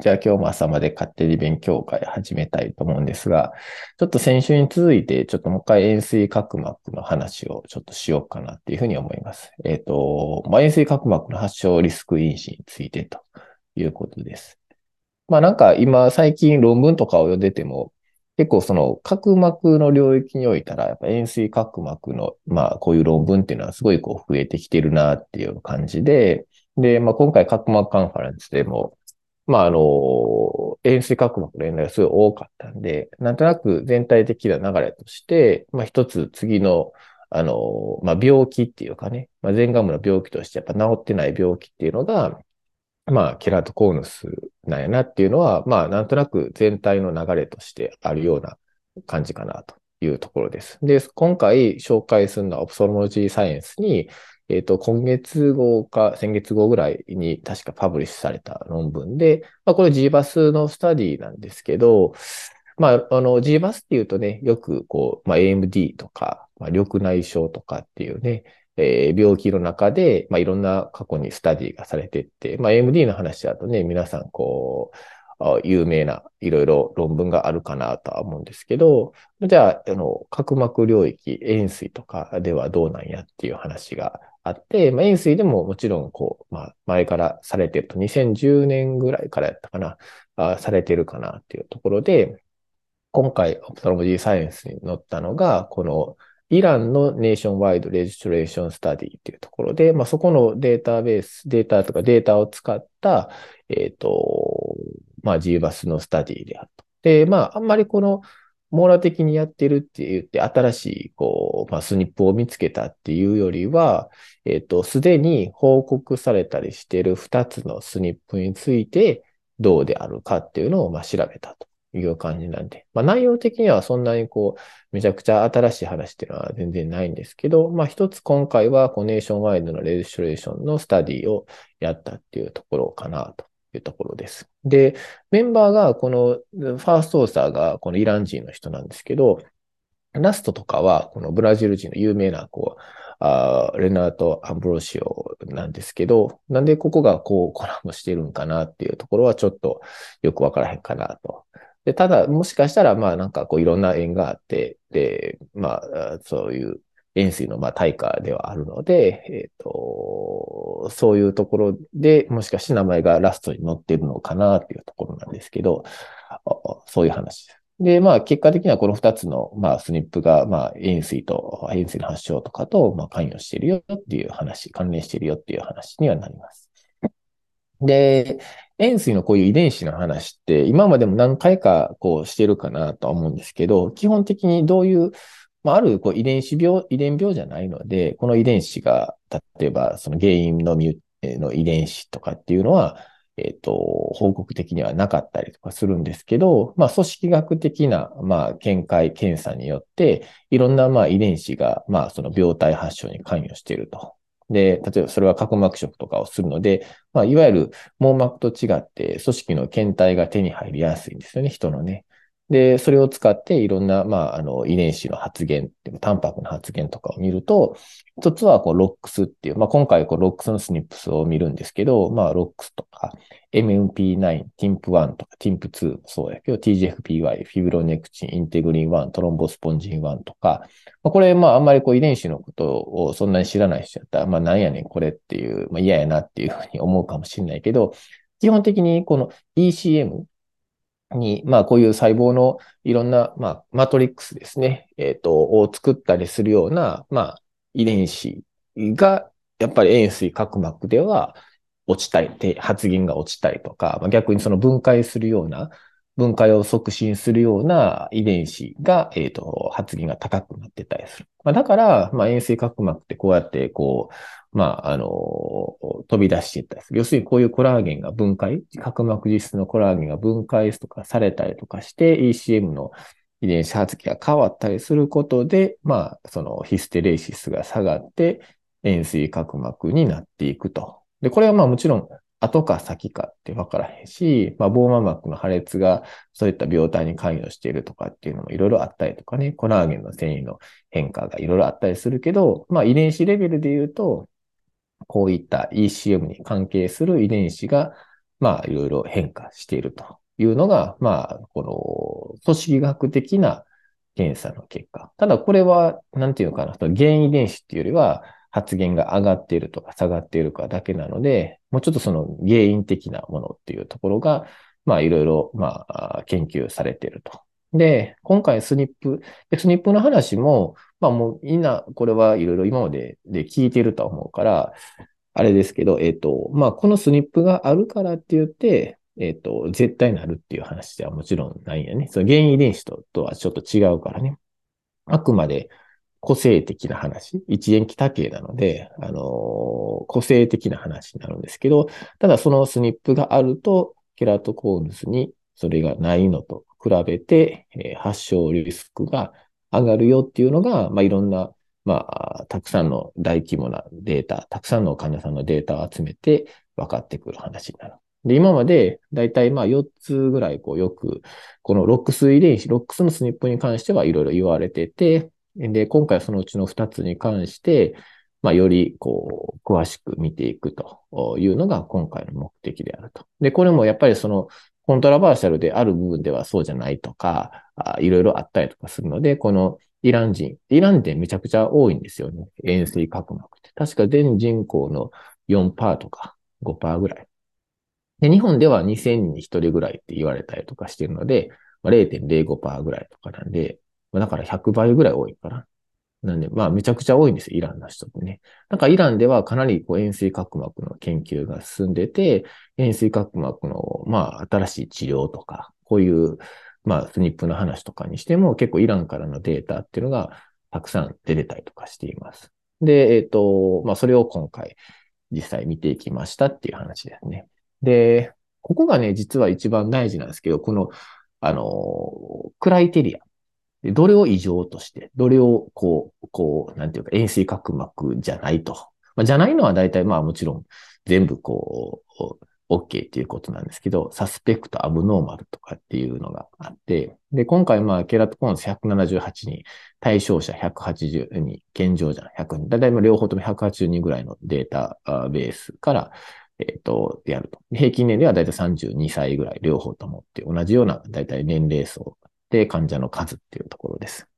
じゃあ今日も朝まで勝手に勉強会始めたいと思うんですが、ちょっと先週に続いて、ちょっともう一回塩水角膜の話をちょっとしようかなっていうふうに思います。えっ、ー、と、まあ、塩水角膜の発症リスク因子についてということです。まあなんか今最近論文とかを読んでても、結構その角膜の領域においたら、やっぱ塩水角膜の、まあこういう論文っていうのはすごいこう増えてきてるなっていう感じで、で、まあ今回角膜カンファレンスでも、まああの、塩水角膜の連絡がすごい多かったんで、なんとなく全体的な流れとして、まあ一つ次の、あの、まあ病気っていうかね、まあ前眼部の病気としてやっぱ治ってない病気っていうのが、まあ、ケラトコーヌスなんやなっていうのは、まあ、なんとなく全体の流れとしてあるような感じかなというところです。で、今回紹介するのはオプソロモジーサイエンスに、えっ、と、今月号か先月号ぐらいに確かパブリッシュされた論文で、まあ、これ GBAS のスタディなんですけど、まあ、あの、GBAS っていうとね、よくこう、まあ、AMD とか、まあ、緑内障とかっていうね、えー、病気の中で、まあ、いろんな過去にスタディがされてって、まあ、AMD の話だとね、皆さん、こう、有名ないろいろ論文があるかなとは思うんですけど、じゃあ、あの、角膜領域、塩水とかではどうなんやっていう話があって、まあ、塩水でももちろん、こう、まあ、前からされてると、2010年ぐらいからやったかな、あされてるかなっていうところで、今回、オプトロモジーサイエンスに載ったのが、このイランのネーションワイドレジストレーションスタディっていうところで、まあ、そこのデータベース、データとかデータを使った、えっ、ー、と、まあ、GBAS のスタディであると。で、まあ、あんまりこの、網羅的にやってるって言って、新しい、こう、まあ、スニップを見つけたっていうよりは、えっ、ー、と、すでに報告されたりしてる2つのスニップについて、どうであるかっていうのを、まあ、調べたと。いう感じなんで、まあ内容的にはそんなにこう、めちゃくちゃ新しい話っていうのは全然ないんですけど、まあ一つ今回はこうネーションワイドのレジストレーションのスタディをやったっていうところかなというところです。で、メンバーがこのファーストオーサーがこのイラン人の人なんですけど、ラストとかはこのブラジル人の有名なこう、あレナート・アンブロシオなんですけど、なんでここがこうコラボしてるんかなっていうところはちょっとよくわからへんかなとで、ただ、もしかしたら、まあなんかこういろんな縁があって、で、まあ、そういう塩水のまあ対価ではあるので、えっ、ー、と、そういうところでもしかして名前がラストに載ってるのかなっていうところなんですけど、そういう話です。で、まあ結果的にはこの二つのまあスニップがまあ塩水と、塩水の発症とかとまあ関与しているよっていう話、関連しているよっていう話にはなります。で、塩水のこういう遺伝子の話って、今までも何回かこうしてるかなと思うんですけど、基本的にどういう、まあ、あるこう遺伝子病、遺伝病じゃないので、この遺伝子が、例えばその原因のミュの遺伝子とかっていうのは、えっ、ー、と、報告的にはなかったりとかするんですけど、まあ、組織学的な、まあ、見解、検査によって、いろんな、まあ、遺伝子が、まあ、その病態発症に関与しているとで、例えばそれは角膜色とかをするので、まあ、いわゆる網膜と違って組織の検体が手に入りやすいんですよね、人のね。で、それを使っていろんな、まあ、あの、遺伝子の発現、タンパクの発現とかを見ると、一つは、こう、ロックスっていう、まあ、今回、こう、ロックスのスニップスを見るんですけど、まあ、ロックスとか、MMP9、TIMP1 とか、TIMP2 もそうやけど、TGFPY、フィブロネクチン、インテグリン1、トロンボスポンジン1とか、まあ、これ、まあ、あんまりこう、遺伝子のことをそんなに知らない人だったら、まあ、なんやねん、これっていう、まあ、嫌やなっていうふうに思うかもしれないけど、基本的にこの ECM、に、まあ、こういう細胞のいろんな、まあ、マトリックスですね、えっ、ー、と、を作ったりするような、まあ、遺伝子が、やっぱり塩水角膜では落ちたり、発現が落ちたりとか、まあ、逆にその分解するような、分解を促進するような遺伝子が、えっ、ー、と、発現が高くなってたりする。まあ、だから、まあ、塩水角膜ってこうやって、こう、まあ、あの、飛び出していったりする。要するにこういうコラーゲンが分解、角膜実質のコラーゲンが分解とかされたりとかして、ECM の遺伝子発揮が変わったりすることで、まあ、そのヒステレーシスが下がって、塩水角膜になっていくと。で、これはまあもちろん後か先かって分からへんし、まあ、防膜膜の破裂がそういった病態に関与しているとかっていうのもいろいろあったりとかね、コラーゲンの繊維の変化がいろいろあったりするけど、まあ、遺伝子レベルで言うと、こういった ECM に関係する遺伝子が、まあ、いろいろ変化しているというのが、まあ、この組織学的な検査の結果。ただ、これは、なんていうのかな、原因遺伝子っていうよりは、発現が上がっているとか下がっているかだけなので、もうちょっとその原因的なものっていうところが、まあいろいろ、まあ研究されていると。で、今回スニップ、スニップの話も、まあもうみんなこれはいろいろ今までで聞いていると思うから、あれですけど、えっ、ー、と、まあこのスニップがあるからって言って、えっ、ー、と、絶対なるっていう話ではもちろんないんやね。その原因遺伝子ととはちょっと違うからね。あくまで個性的な話、一元期多形なので、あのー、個性的な話になるんですけど、ただそのスニップがあると、ケラトコーヌスにそれがないのと比べて、えー、発症リスクが上がるよっていうのが、まあ、いろんな、まあ、たくさんの大規模なデータ、たくさんの患者さんのデータを集めて分かってくる話になる。で、今まで、だいたいまあ4つぐらい、こう、よく、このロックス遺伝子、ロックスのスニップに関してはいろいろ言われてて、で、今回はそのうちの2つに関して、まあ、より、こう、詳しく見ていくというのが今回の目的であると。で、これもやっぱりその、コントラバーシャルである部分ではそうじゃないとか、いろいろあったりとかするので、このイラン人、イランでめちゃくちゃ多いんですよね。塩水角膜って。確か全人口の4%とか5%ぐらい。で、日本では2000人に1人ぐらいって言われたりとかしてるので、まあ、0.05%ぐらいとかなんで、だから100倍ぐらい多いかな。なんで、まあ、めちゃくちゃ多いんですよ、イランの人ってね。なんかイランではかなりこう塩水角膜の研究が進んでて、塩水角膜の、まあ、新しい治療とか、こういう、まあ、スニップの話とかにしても、結構イランからのデータっていうのがたくさん出てたりとかしています。で、えっ、ー、と、まあ、それを今回実際見ていきましたっていう話ですね。で、ここがね、実は一番大事なんですけど、この、あの、クライテリア。どれを異常として、どれをこう、こう、なんていうか、塩水角膜じゃないと。まあ、じゃないのは大体まあもちろん全部こう、OK っていうことなんですけど、サスペクト、アブノーマルとかっていうのがあって、で、今回まあ、ケラトコンス178に、対象者180に、健常者100人、だいたい両方とも180人ぐらいのデータベースから、えっ、ー、と、やると。平均年齢はだいたい32歳ぐらい、両方ともって同じようなだいたい年齢層で患者の数っていうところです。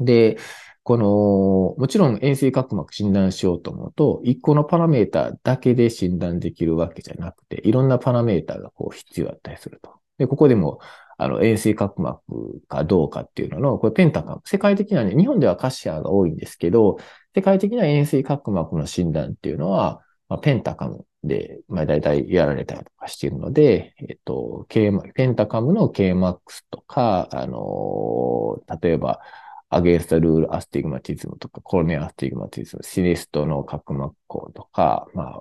で、この、もちろん塩水角膜診断しようと思うと、一個のパラメータだけで診断できるわけじゃなくて、いろんなパラメータがこう必要だったりすると。で、ここでも、あの、円錐角膜かどうかっていうのの、これ Pentacam。世界的なね、日本では CASIA が多いんですけど、世界的な円錐角膜の診断っていうのは、まあ、 Pentacam で、まあ、大体やられたりとかしているので、えっと、K、 Pentacam の Kmax とか、あの、例えば、 against rule astigmatism とか、 corneal astigmatism、 thinnest の角膜厚とか、まあ、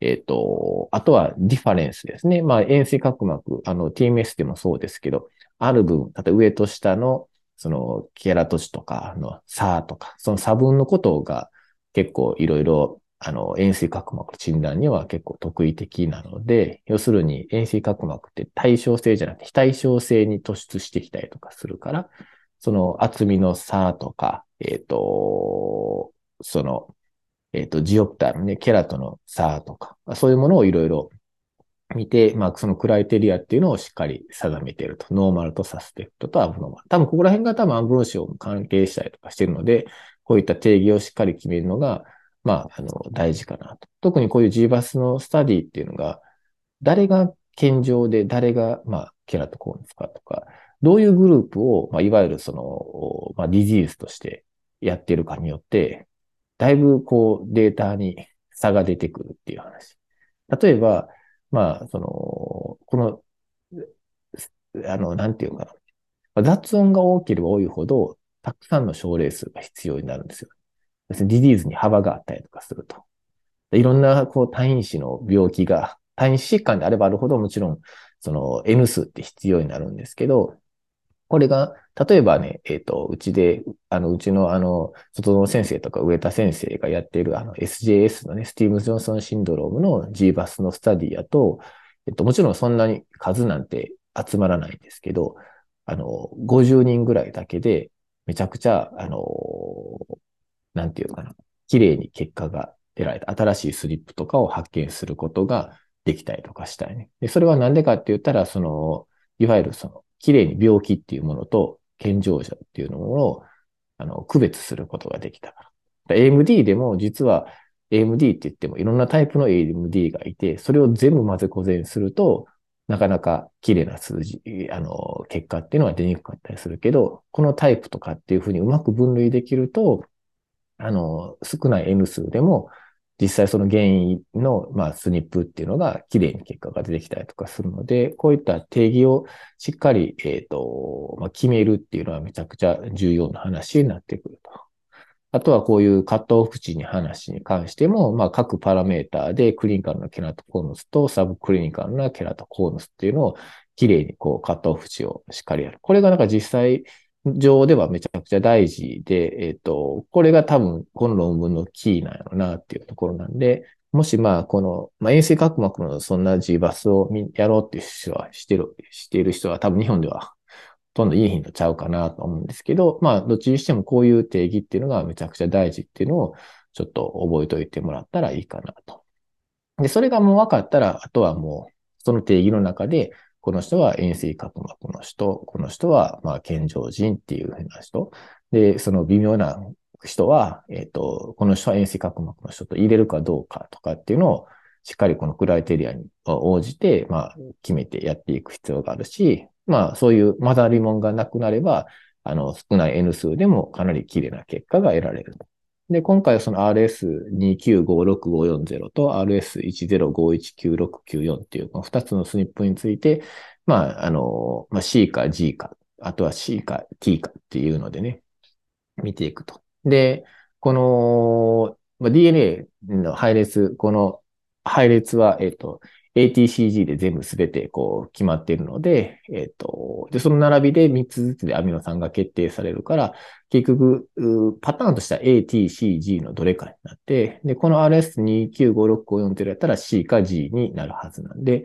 えっ、と、あとは difference ですね。まあ、円錐角膜、あの、TMS でもそうですけど、ある部分、例えば上と下の、その、ケラトチとかの差とか、その差分のことが結構いろいろあの、塩水角膜診断には結構得意的なので、要するに塩水角膜って対称性じゃなくて非対称性に突出してきたりとかするから、その厚みの差とか、えっ、ー、と、その、えっ、ー、と、ジオプターのね、ケラトの差とか、そういうものをいろいろ見て、まあ、その criteria っていうのをしっかり定めていると。 normal と suspect と abnormal。多分ここら辺が多分アンブロシオも関係したりとかしてるので、こういった定義をしっかり決めるのが、まあ、あの、大事かなと。特にこういう G バスのスタディっていうのが、誰が健常で誰が、まあ、 keratoconus かとか、どういうグループを、まあ、いわゆるその、まあ、 disease としてやってるかによって、だいぶこうデータに差が出てくるっていう話。例えば、まあ、その、この、あの、なんていうかな。雑音が多ければ多いほど、たくさんの症例数が必要になるんですよ。ディディーズに幅があったりとかすると。いろんな、こう、単因子の病気が、単因子疾患であればあるほど、もちろん、その N 数って必要になるんですけど、これが、例えばね、えっ、ー、と、うちで、あの、うちの、あの、外の先生とか上田先生がやっている、あの、SJS のね、スティーム・ジョンソンシンドロームの GBAS のスタディやと、えっと、もちろんそんなに数なんて集まらないんですけど、あの、50人ぐらいだけで、めちゃくちゃ、あの、なんていうかな、綺麗に結果が得られた、新しいスリップとかを発見することができたりとかしたいね。で、それはなんでかって言ったら、その、いわゆるその、綺麗に病気っていうものと健常者っていうのを、あの、区別することができたから。AMD でも実は AMD って言ってもいろんなタイプの AMD がいて、それを全部混ぜこぜにすると、なかなか綺麗な数字、あの、結果っていうのは出にくかったりするけど、このタイプとかっていうふうにうまく分類できると、あの、少ない N 数でも、実際その原因の、まあ、スニップっていうのが綺麗に結果が出てきたりとかするので、こういった定義をしっかり、えっ、ー、と、まあ、決めるっていうのはめちゃくちゃ重要な話になってくると。あとはこういうカットオフ値に話に関しても、まあ、各パラメーターでクリニカルなケラトコーヌスとサブクリニカルなケラトコーヌスっていうのを綺麗にこうカットオフ値をしっかりやる。これがなんか実際上ではめちゃくちゃ大事で、えっ、ー、と、これが多分この論文のキーなんやろなっていうところなんで、もしまあこの、まあ、塩水角膜のそんな G バスをやろうっていう人はしてる、している人は多分日本ではほとんどいい頻度ちゃうかなと思うんですけど、まあ、どっちにしてもこういう定義っていうのがめちゃくちゃ大事っていうのをちょっと覚えておいてもらったらいいかなと。で、それがもう分かったら、あとはもう、その定義の中で、この人は遠征角膜の人、この人は、まあ、健常人っていうふうな人。で、その微妙な人は、えっ、ー、と、この人は遠征角膜の人と入れるかどうかとかっていうのを、しっかりこのクライテリアに応じて、まあ、決めてやっていく必要があるし、まあ、そういう混ざり物がなくなれば、あの、少ない N 数でもかなり綺麗な結果が得られる。で、今回はその RS2956540 と RS10519694 っていうこの2つのスニップについて、まあ、あの、まあ、C か G か、あとは C か T かっていうのでね、見ていくと。で、この、まあ、DNA の配列、この配列は、えっ、と、ATCG で全部すべてこう決まっているので、えっ、と、で、その並びで3つずつでアミノ酸が決定されるから、結局、パターンとしては ATCG のどれかになって、で、この RS295654 やったら C か G になるはずなんで、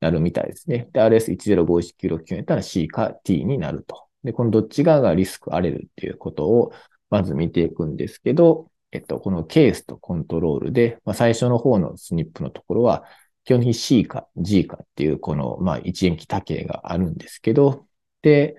なるみたいですね。で、RS105196 やったら C か T になると。で、このどっち側がリスクあれるっていうことをまず見ていくんですけど、えっと、このケースとコントロールで、まあ、最初の方のスニップのところは、基本的に C か G かっていう、この、まあ、一元気多形があるんですけど、で、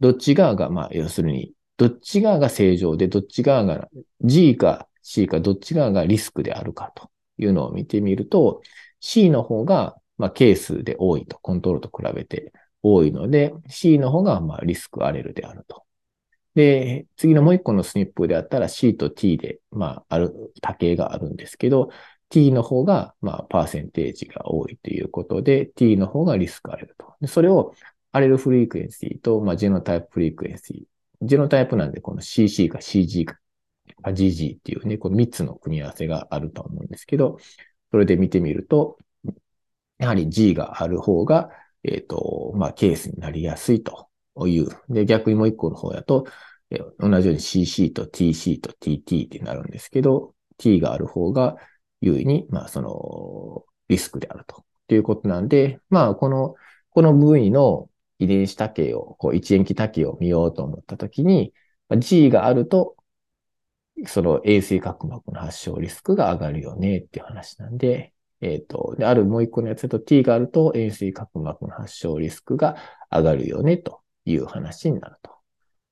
どっち側が、まあ、要するに、どっち側が正常で、どっち側が G か C かどっち側がリスクであるかというのを見てみると、C の方が、まあ、ケースで多いと、コントロールと比べて多いので、C の方が、まあ、リスクアレルであると。で、次のもう一個のスニップであったら C と T で、まあ、ある、多形があるんですけど、T の方が、まあ、パーセンテージが多いということで、T の方がリスクアレルと。でそれを、アレルフリークエンシーと、まあ、ジェノタイプフリークエンシー。ジェノタイプなんで、この CC か CG か GG っていうね、この3つの組み合わせがあると思うんですけど、それで見てみると、やはり G がある方が、えっ、ー、と、まあ、ケースになりやすいという。で、逆にもう一個の方だと、同じように CC と TC と TT ってなるんですけど、T がある方が、優位に、まあ、その、リスクであると。ということなんで、まあ、この、この部位の遺伝子多形を、こう、一塩基多形を見ようと思ったときに、G があると、その衛生角膜の発症リスクが上がるよねっていう話なんで、えっ、ー、と、で、あるもう一個のやつだと T があると衛生角膜の発症リスクが上がるよねという話になると。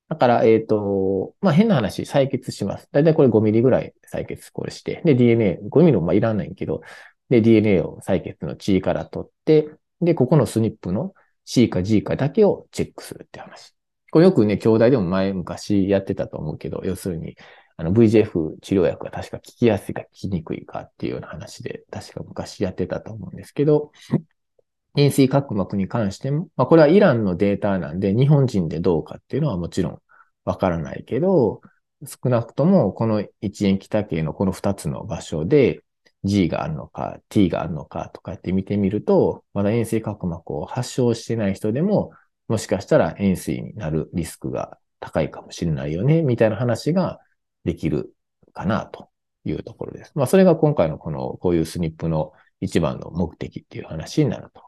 だから、えっ、ー、と、まあ、変な話、採血します。だいたいこれ5ミリぐらい採血これして、で、DNA、5ミリもまあいらないけど、で、DNA を採血の G から取って、で、ここのスニップの C か G かだけをチェックするって話。これよくね、兄弟でも前昔やってたと思うけど、要するに、あの VGF 治療薬が確か効きやすいか効きにくいかっていうような話で、確か昔やってたと思うんですけど、陰水角膜に関しても、まあ、これはイランのデータなんで、日本人でどうかっていうのはもちろんわからないけど、少なくともこの一円北系のこの二つの場所で G があるのか T があるのかとかって見てみると、まだ塩水角膜を発症してない人でも、もしかしたら塩水になるリスクが高いかもしれないよね、みたいな話ができるかなというところです。まあ、それが今回のこの、こういうスニップの一番の目的っていう話になると。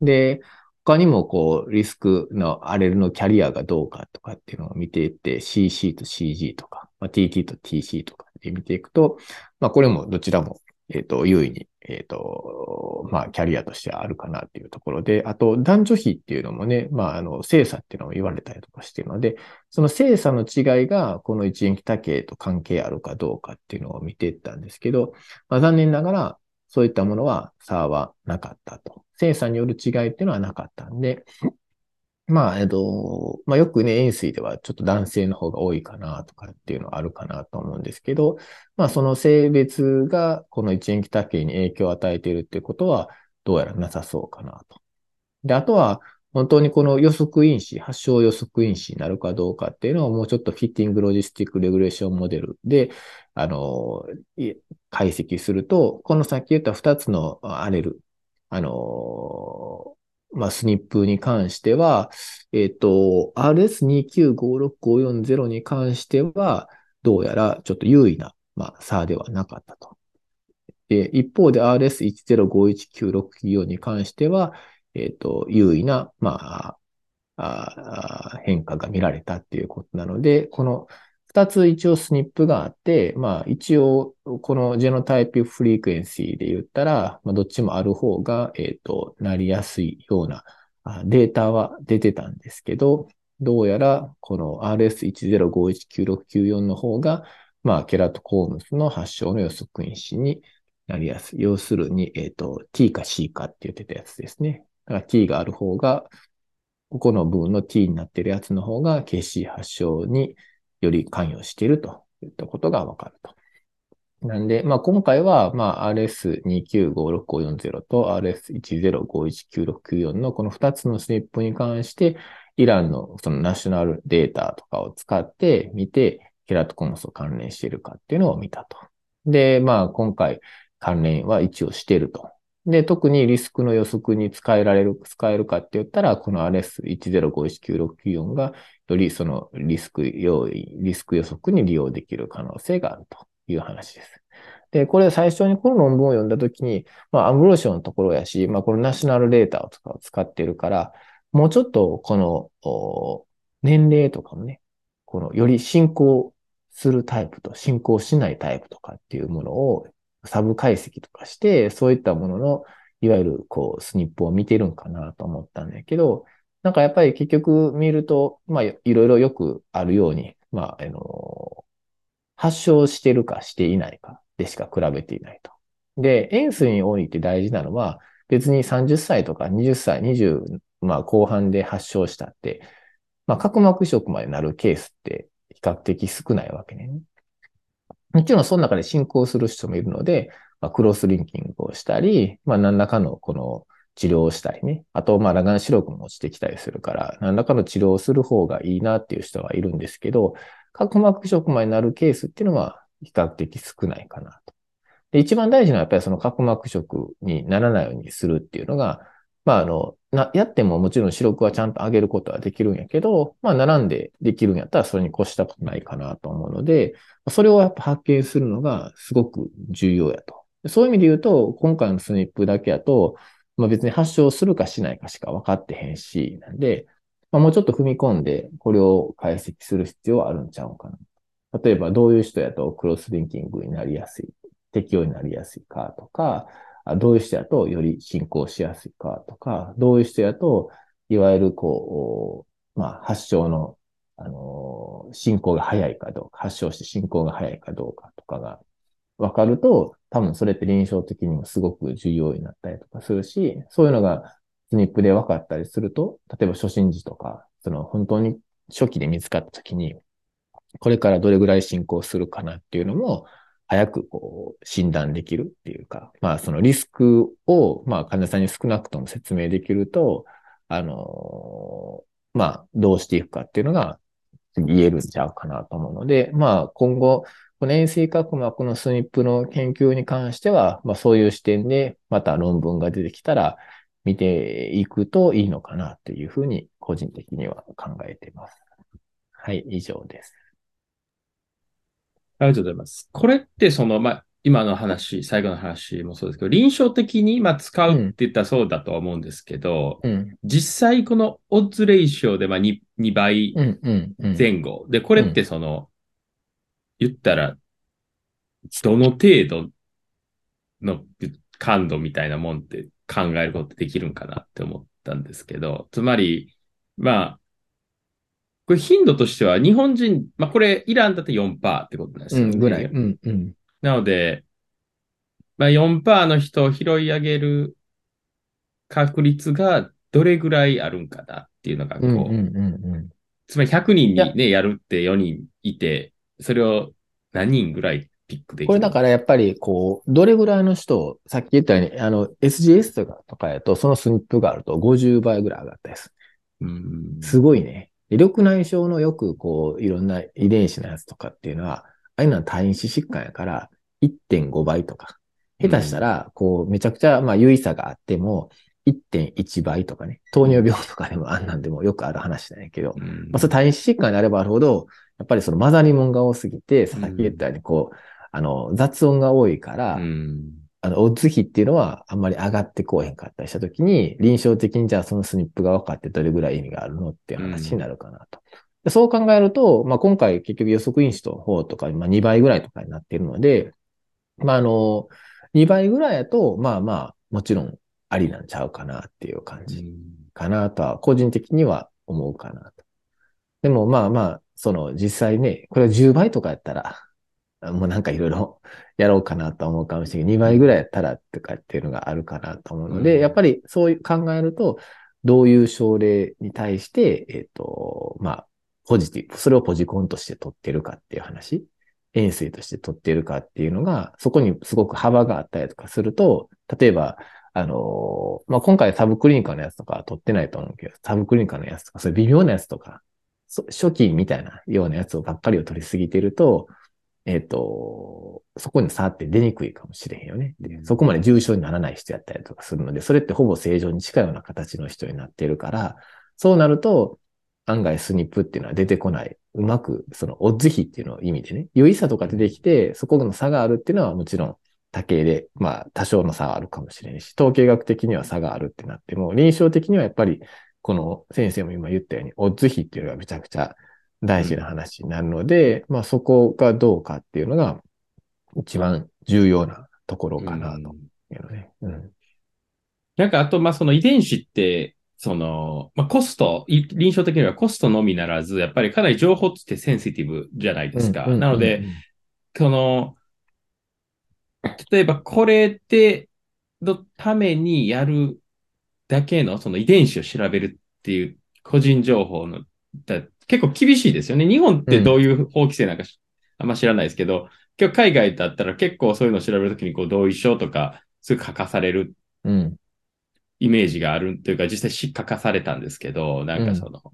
で、他にもこう、リスクのアレルのキャリアがどうかとかっていうのを見ていって、CC と CG とか、まあ、TT と TC とかで見ていくと、まあ、これもどちらも、えっ、ー、と、優位にえっ、と、まあ、キャリアとしてあるかなっていうところで、あと、男女比っていうのもね、まあ、あの、精査っていうのも言われたりとかしてるので、その精査の違いが、この一円期系と関係あるかどうかっていうのを見ていったんですけど、まあ、残念ながら、そういったものは差はなかったと。精査による違いっていうのはなかったんで、まあ、えっと、まあよくね、塩水ではちょっと男性の方が多いかなとかっていうのはあるかなと思うんですけど、まあその性別がこの一円気多形に影響を与えているっていうことはどうやらなさそうかなと。で、あとは本当にこの予測因子、発症予測因子になるかどうかっていうのをもうちょっとフィッティングロジスティックレグレーションモデルで、あの、解析すると、このさっき言った2つのアレル、あの、まあ、スニップに関しては、えっ、ー、と、RS2956540 に関しては、どうやらちょっと優位な、まあ、差ではなかったと。で一方で RS1051964 に関しては、えっ、ー、と、優位な、まあ、あ変化が見られたっていうことなので、この二つ一応スニップがあって、まあ一応このジェノタイプフリークエンシーで言ったら、まあ、どっちもある方が、えっ、ー、と、なりやすいようなデータは出てたんですけど、どうやらこの RS10519694 の方が、まあケラトコームスの発症の予測因子になりやすい。要するに、えっ、ー、と、T か C かって言ってたやつですね。だから T がある方が、ここの部分の T になってるやつの方が KC 発症により関与しているといったことがわかると。なんで、まあ、今回は、まあ、RS2956540 と RS10519694 のこの2つのスニップに関して、イランのそのナショナルデータとかを使って見て、ケラトコモスを関連しているかっていうのを見たと。で、まあ、今回関連は一応していると。で、特にリスクの予測に使えられる、使えるかって言ったら、この RS10519694 がよりそのリスク用意、リスク予測に利用できる可能性があるという話です。で、これ最初にこの論文を読んだときに、まあ、アンブローションのところやし、まあ、このナショナルデータを使ってるから、もうちょっとこの年齢とかもね、このより進行するタイプと進行しないタイプとかっていうものをサブ解析とかして、そういったものの、いわゆるこうスニップを見てるんかなと思ったんだけど、なんかやっぱり結局見ると、まあいろいろよくあるように、まあ、あの、発症してるかしていないかでしか比べていないと。で、塩水において大事なのは、別に30歳とか20歳、20、まあ後半で発症したって、まあ角膜移植までなるケースって比較的少ないわけね。もちろんその中で進行する人もいるので、まあ、クロスリンキングをしたり、まあ何らかのこの治療をしたりね。あと、まあ、裸眼視力も落ちてきたりするから、何らかの治療をする方がいいなっていう人はいるんですけど、角膜食麻になるケースっていうのは比較的少ないかなと。で、一番大事なのはやっぱりその角膜食にならないようにするっていうのが、まあ、あの、な、やってももちろん視力はちゃんと上げることはできるんやけど、まあ、並んでできるんやったらそれに越したことないかなと思うので、それをやっぱ発見するのがすごく重要やと。そういう意味で言うと、今回のスニップだけやと、まあ、別に発症するかしないかしか分かってへんし、なんで、まあ、もうちょっと踏み込んで、これを解析する必要はあるんちゃうかな。例えば、どういう人やとクロスリンキングになりやすい、適用になりやすいかとか、どういう人やとより進行しやすいかとか、どういう人やと、いわゆるこう、まあ、発症の、あの、進行が早いかどうか、発症して進行が早いかどうかとかが分かると、多分それって臨床的にもすごく重要になったりとかするし、そういうのがスニップで分かったりすると、例えば初診時とか、その本当に初期で見つかった時に、これからどれぐらい進行するかなっていうのも、早くこう診断できるっていうか、まあそのリスクを、まあ患者さんに少なくとも説明できると、あの、まあどうしていくかっていうのが言えるんちゃうかなと思うので、まあ今後、この塩水角膜のスニップの研究に関しては、まあそういう視点でまた論文が出てきたら見ていくといいのかなというふうに個人的には考えています。はい、以上です。ありがとうございます。これってその、まあ、今の話、最後の話もそうですけど、臨床的に今使うって言ったらそうだとは思うんですけど、うん、実際このオッズレーションでまあ 2, 2倍前後、で、これってその、言ったら、どの程度の感度みたいなもんって考えることできるんかなって思ったんですけど、つまり、まあ、これ頻度としては日本人、まあこれイランだって4%ってことなんですよね。うん、ぐらい。うん、うん。なので、まあ4%の人を拾い上げる確率がどれぐらいあるんかなっていうのがこう、うんうんうんうん、つまり100人にね、やるって4人いて、それを何人ぐらいピックできるこれだからやっぱり、こう、どれぐらいの人を、さっき言ったように、あの、SGS とかとかやと、そのスニップがあると50倍ぐらい上がったです。うんすごいね。緑内障のよく、こう、いろんな遺伝子のやつとかっていうのは、ああいうのは単因子疾患やから、1.5倍とか、下手したら、こう、めちゃくちゃ、まあ、優位差があっても、1.1倍とかね、糖尿病とかでもあんなんでもよくある話なんやけど、うん、まあ、それ単因子疾患であればあるほど、やっぱりその混ざり物が多すぎて、さっき言ったように、こう、あの、雑音が多いから、うん、あの、オッズ比っていうのはあんまり上がってこうへんかったりしたときに、臨床的にじゃあそのスニップが分かってどれぐらい意味があるのっていう話になるかなと。うん、そう考えると、まあ、今回結局予測因子の方とか、まあ、2倍ぐらいとかになっているので、まあ、あの、2倍ぐらいやと、まあまあ、もちろんありなんちゃうかなっていう感じかなとは、個人的には思うかなと。でもまあまあ、その実際ね、これは10倍とかやったら、もうなんかいろいろやろうかなと思うかもしれない。2倍ぐらいやったらとかっていうのがあるかなと思うので、うん、やっぱりそういう考えると、どういう症例に対して、えっ、ー、と、まあ、ポジティブ、それをポジコンとして取ってるかっていう話、塩水として取ってるかっていうのが、そこにすごく幅があったりとかすると、例えば、あの、まあ、今回サブクリニカのやつとか取ってないと思うけど、サブクリニカのやつとか、そういう微妙なやつとか、初期みたいなようなやつをばっかりを取りすぎてると、えっ、ー、と、そこに差って出にくいかもしれへんよね。で、そこまで重症にならない人やったりとかするので、それってほぼ正常に近いような形の人になっているから、そうなると、案外スニップっていうのは出てこない。うまく、その、オッズ比っていうのを意味でね、良い差とか出てきて、そこの差があるっていうのはもちろん、多形で、まあ、多少の差はあるかもしれないし、統計学的には差があるってなっても、臨床的にはやっぱり、この先生も今言ったように、オッズ比っていうのがめちゃくちゃ大事な話になるので、うん、まあそこがどうかっていうのが一番重要なところかなというのね。うん。なんかあと、まあその遺伝子って、その、まあコスト、臨床的にはコストのみならず、やっぱりかなり情報ってセンシティブじゃないですか。なので、その、例えばこれで、のためにやるだけのその遺伝子を調べるっていう個人情報の結構厳しいですよね。日本ってどういう法規制なんか、あんま知らないですけど、今日海外だったら結構そういうのを調べるときにこう同意書とかすぐ書かされるイメージがあるというか、実際書かされたんですけど、なんかその、うん、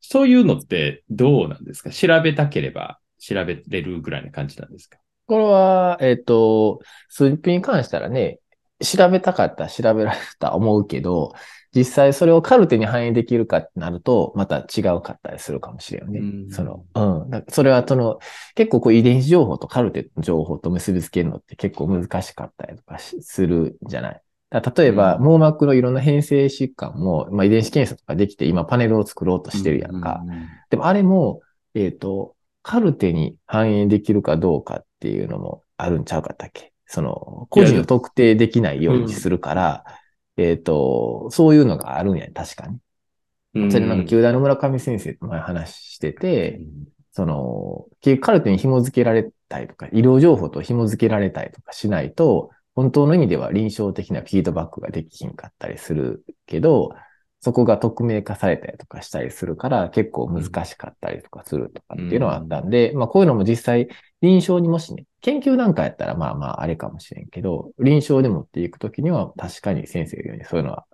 そういうのってどうなんですか？調べたければ調べれるぐらいな感じなんですか？これは、えっ、ー、と、スイップに関したらね、調べたかったら調べられたと思うけど、実際それをカルテに反映できるかってなると、また違うかったりするかもしれんよね。うん、その、うん。それはその、結構こう遺伝子情報とカルテの情報と結びつけるのって結構難しかったりとかするんじゃない例えば、網膜のいろんな変性疾患も、まあ、遺伝子検査とかできて今パネルを作ろうとしてるやんか。でもあれも、えっ、ー、と、カルテに反映できるかどうかっていうのもあるんちゃうかったっけ？その、個人を特定できないようにするから、えっ、ー、と、そういうのがあるんや、確かに。うん、それなんか、旧大の村上先生と前話してて、うん、その、カルテに紐付けられたりとか、医療情報と紐付けられたりとかしないと、本当の意味では臨床的なフィードバックができひんかったりするけど、そこが匿名化されたりとかしたりするから、結構難しかったりとかするとかっていうのはあったんで、うん、まあこういうのも実際、臨床にもしね、研究段階やったらまあまああれかもしれんけど、臨床で持っていくときには確かに先生が言うようにそういうのは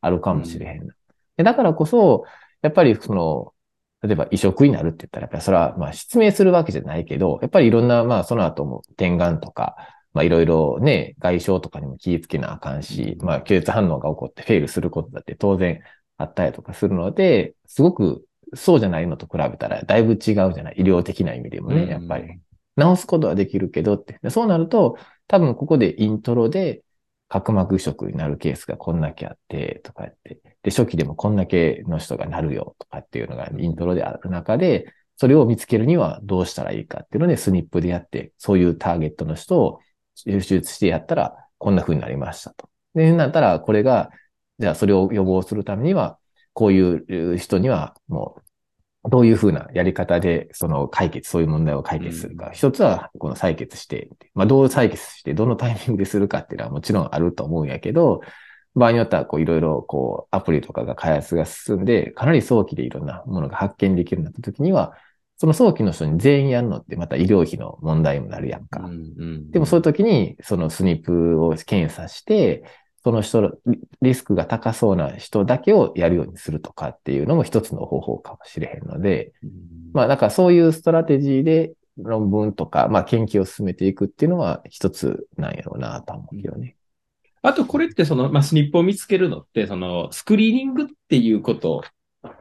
あるかもしれへんな。うん、だからこそ、やっぱりその、例えば移植になるって言ったら、やっぱりそれはまあ失明するわけじゃないけど、やっぱりいろんなまあその後も点眼とか、まあいろいろね、外傷とかにも気をつけなあかんし、まあ拒絶反応が起こってフェイルすることだって当然あったりとかするので、すごくそうじゃないのと比べたらだいぶ違うじゃない？医療的な意味でもね、やっぱり。直すことはできるけどって。そうなると、多分ここでイントロで角膜移植になるケースがこんだけあって、とかやって。で、初期でもこんだけの人がなるよ、とかっていうのがイントロである中で、それを見つけるにはどうしたらいいかっていうので、スニップでやって、そういうターゲットの人を手術してやったら、こんな風になりましたと。で、なったら、これが、じゃあそれを予防するためには、こういう人には、もう、どういう風なやり方で、その解決、そういう問題を解決するか。うん、一つは、この採決して、まあ、どう採決して、どのタイミングでするかっていうのはもちろんあると思うんやけど、場合によっては、こう、いろいろ、こう、アプリとかが開発が進んで、かなり早期でいろんなものが発見できるようになった時には、その早期の人に全員やるのってまた医療費の問題になるやんか。うんうん、でもそういう時に、そのスニップを検査して、その人、リスクが高そうな人だけをやるようにするとかっていうのも一つの方法かもしれへんので、うん、まあだからそういう strategy で論文とか、まあ研究を進めていくっていうのは一つなんやろうなと思うけどね。あとこれってその、まあ、 SNP を見つけるのって、その、スクリーニングっていうこと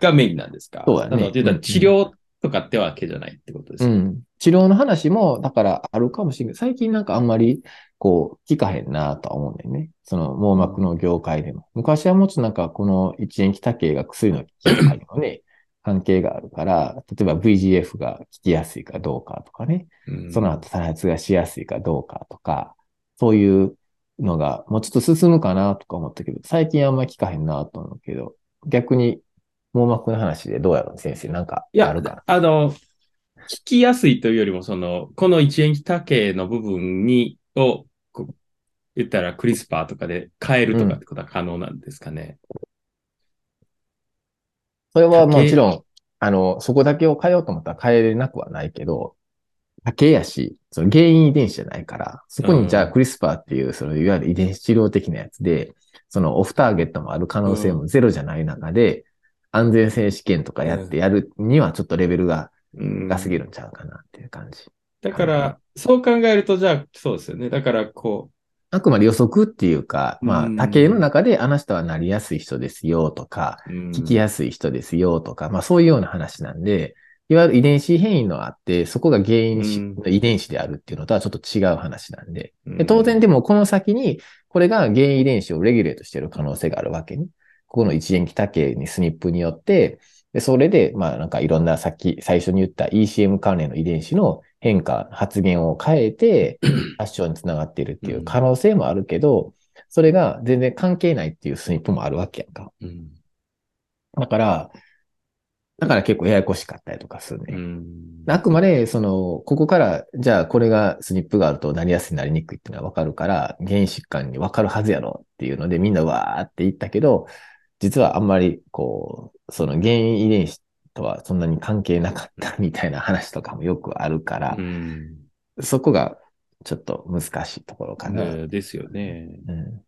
がメインなんですか？そうだね。治療とかってわけじゃないってことですか、うん、治療の話も、だからあるかもしれない。最近なんかあんまり、こう、聞かへんなとは思うんだよね。その網膜の業界でも。昔はもうちょっとなんか、この一円気多形が薬の業界にもね、関係があるから、例えば VGF が効きやすいかどうかとかね、うん、その後再発がしやすいかどうかとか、そういうのがもうちょっと進むかなとか思ったけど、最近あんまり聞かへんなと思うけど、逆に網膜の話でどうやろう先生、なんかあるかあの、聞きやすいというよりも、その、この一円気多形の部分に、を、言ったらクリスパーとかで変えるとかってことは可能なんですかね。うん、それはもちろん、あの、そこだけを変えようと思ったら変えれなくはないけど、多形やし、その原因遺伝子じゃないから、そこにじゃあクリスパーっていう、そのいわゆる遺伝子治療的なやつで、そのオフターゲットもある可能性もゼロじゃない中で、安全性試験とかやってやるにはちょっとレベルが高すぎるんちゃうかなっていう感じ。だから、そう考えると、じゃあ、そうですよね。だから、こう。あくまで予測っていうか、まあ、多形の中であの人はなりやすい人ですよとか、聞きやすい人ですよとか、まあそういうような話なんで、いわゆる遺伝子変異のあって、そこが原因の遺伝子であるっていうのとはちょっと違う話なんで。で当然でもこの先に、これが原因遺伝子をレギュレートしている可能性があるわけね。ここの一元気多形にスニップによって、でそれで、まあなんかいろんなさっき最初に言った ECM 関連の遺伝子の変化、発現を変えて 発症につながっているっていう可能性もあるけど、それが全然関係ないっていうスニップもあるわけやんか。だから、だから結構ややこしかったりとかするね。あくまで、その、ここから、じゃあこれがスニップがあるとなりやすいなりにくいっていうのはわかるから、原因疾患にわかるはずやろっていうのでみんなわーって言ったけど、実はあんまり、こう、その原因遺伝子とはそんなに関係なかった みたいな話とかもよくあるから、そこがちょっと難しいところかな。ですよね。うん、い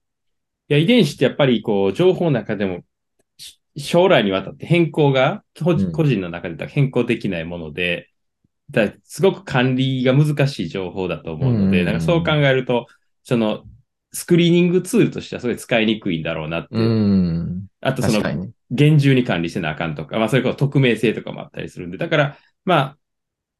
や、遺伝子ってやっぱりこう、情報の中でも将来にわたって変更が、個人の中で変更できないもので、だすごく管理が難しい情報だと思うので、なんかそう考えると、その、スクリーニングツールとしてはすごい使いにくいんだろうなって。あとその、厳重に管理せなあかんとか、まあそれこそ匿名性とかもあったりするんで、だから、まあ、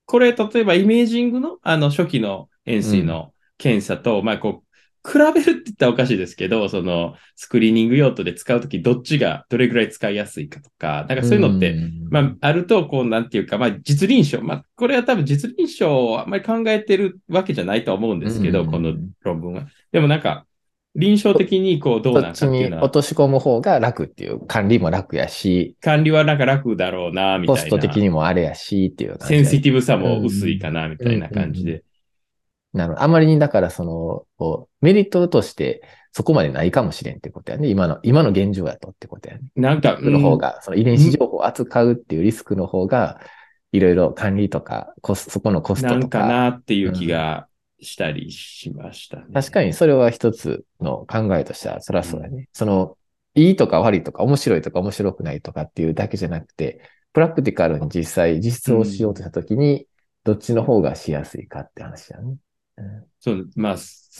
これ例えばイメージングのあの初期の塩水の検査と、うん、まあこう、比べるって言ったらおかしいですけど、そのスクリーニング用途で使うときどっちがどれぐらい使いやすいかとか、なんかそういうのって、まああると、こうなんていうか、まあ実臨床、まあこれは多分実臨床をあんまり考えてるわけじゃないと思うんですけど、この論文は。でもなんか、臨床的にこうどうなんかっていうのは。落とし込む方が楽っていう、管理も楽やし。管理はなんか楽だろうな、みたいな。コスト的にもあれやし、っていうセンシティブさも薄いかな、みたいな感じで。なるあまりに、だからその、こうメリットとしてそこまでないかもしれんってことやね。今の、今の現状やとってことやね。なんか、の方が、その遺伝子情報を扱うっていうリスクの方が、いろいろ管理とか、コスそこのコストとか。なんかなっていう気がしたりしましたね。うん、確かにそれは一つの考えとしては、そりゃそうだね。うん、その、いいとか悪いとか面白いとか面白くないとかっていうだけじゃなくて、プラクティカルに実際実装しようとしたときに、どっちの方がしやすいかって話だね。そう、まあ、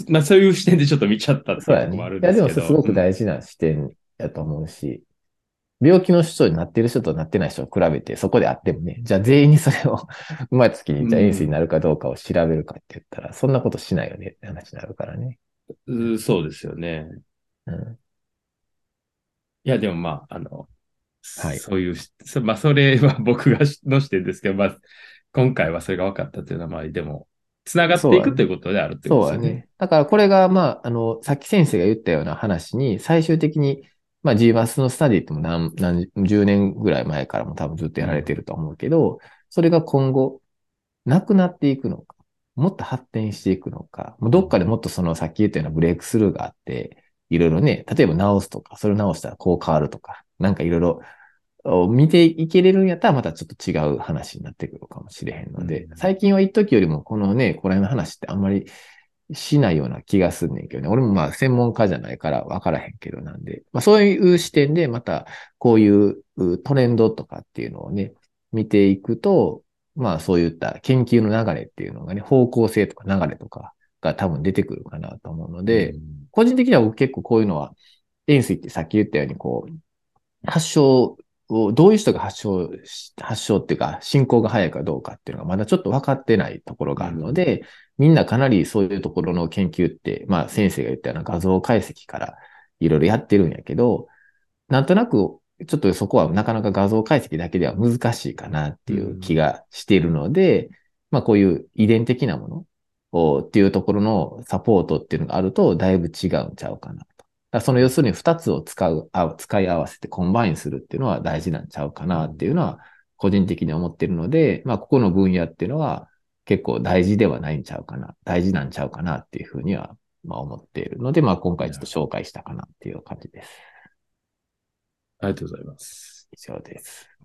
まあそういう視点でちょっと見ちゃったっていうのもあるんですけど。ね、いや、でもすごく大事な視点やと思うし、うん、病気の人になってる人となってない人を比べて、そこであってもね、じゃあ全員にそれを うまい時に、じゃあエンスになるかどうかを調べるかって言ったら、そんなことしないよねって話になるからね。うそうですよね。うん。いや、でもまあ、あの、はい、そういう、まあ、それは僕がの視点ですけど、まあ、今回はそれが分かったというのは、まあ、でも、つながっていくということであるってことですよね。そうだね。だからこれが、まあ、あの、さっき先生が言ったような話に、最終的に、まあ GMAS のスタディっても何、何、十年ぐらい前からも多分ずっとやられてると思うけど、それが今後、なくなっていくのか、もっと発展していくのか、もうどっかでもっとそのさっき言ったようなブレイクスルーがあって、いろいろね、例えば直すとか、それを直したらこう変わるとか、なんかいろいろ見ていけれるんやったらまたちょっと違う話になってくるかもしれへんので、うん、最近は一時よりもこのね、これの話ってあんまりしないような気がすんねんけどね。俺もまあ専門家じゃないから分からへんけどなんで、まあそういう視点でまたこういうトレンドとかっていうのをね、見ていくと、まあそういった研究の流れっていうのがね、方向性とか流れとかが多分出てくるかなと思うので、うん、個人的には僕結構こういうのは、塩水ってさっき言ったようにこう、発症を、どういう人が発症、発症っていうか、進行が早いかどうかっていうのがまだちょっと分かってないところがあるので、うん、みんなかなりそういうところの研究って、まあ先生が言ったような画像解析からいろいろやってるんやけど、なんとなく、ちょっとそこはなかなか画像解析だけでは難しいかなっていう気がしているので、うん、まあこういう遺伝的なものっていうところのサポートっていうのがあると、だいぶ違うんちゃうかなだその要するに二つを使う、使い合わせて combine するっていうのは大事なんちゃうかなっていうのは個人的に思ってるので、まあ、ここの分野っていうのは結構大事ではないんちゃうかな、大事なんちゃうかなっていうふうには、まあ思っているので、まあ今回ちょっと紹介したかなっていう感じです。ありがとうございます。以上です。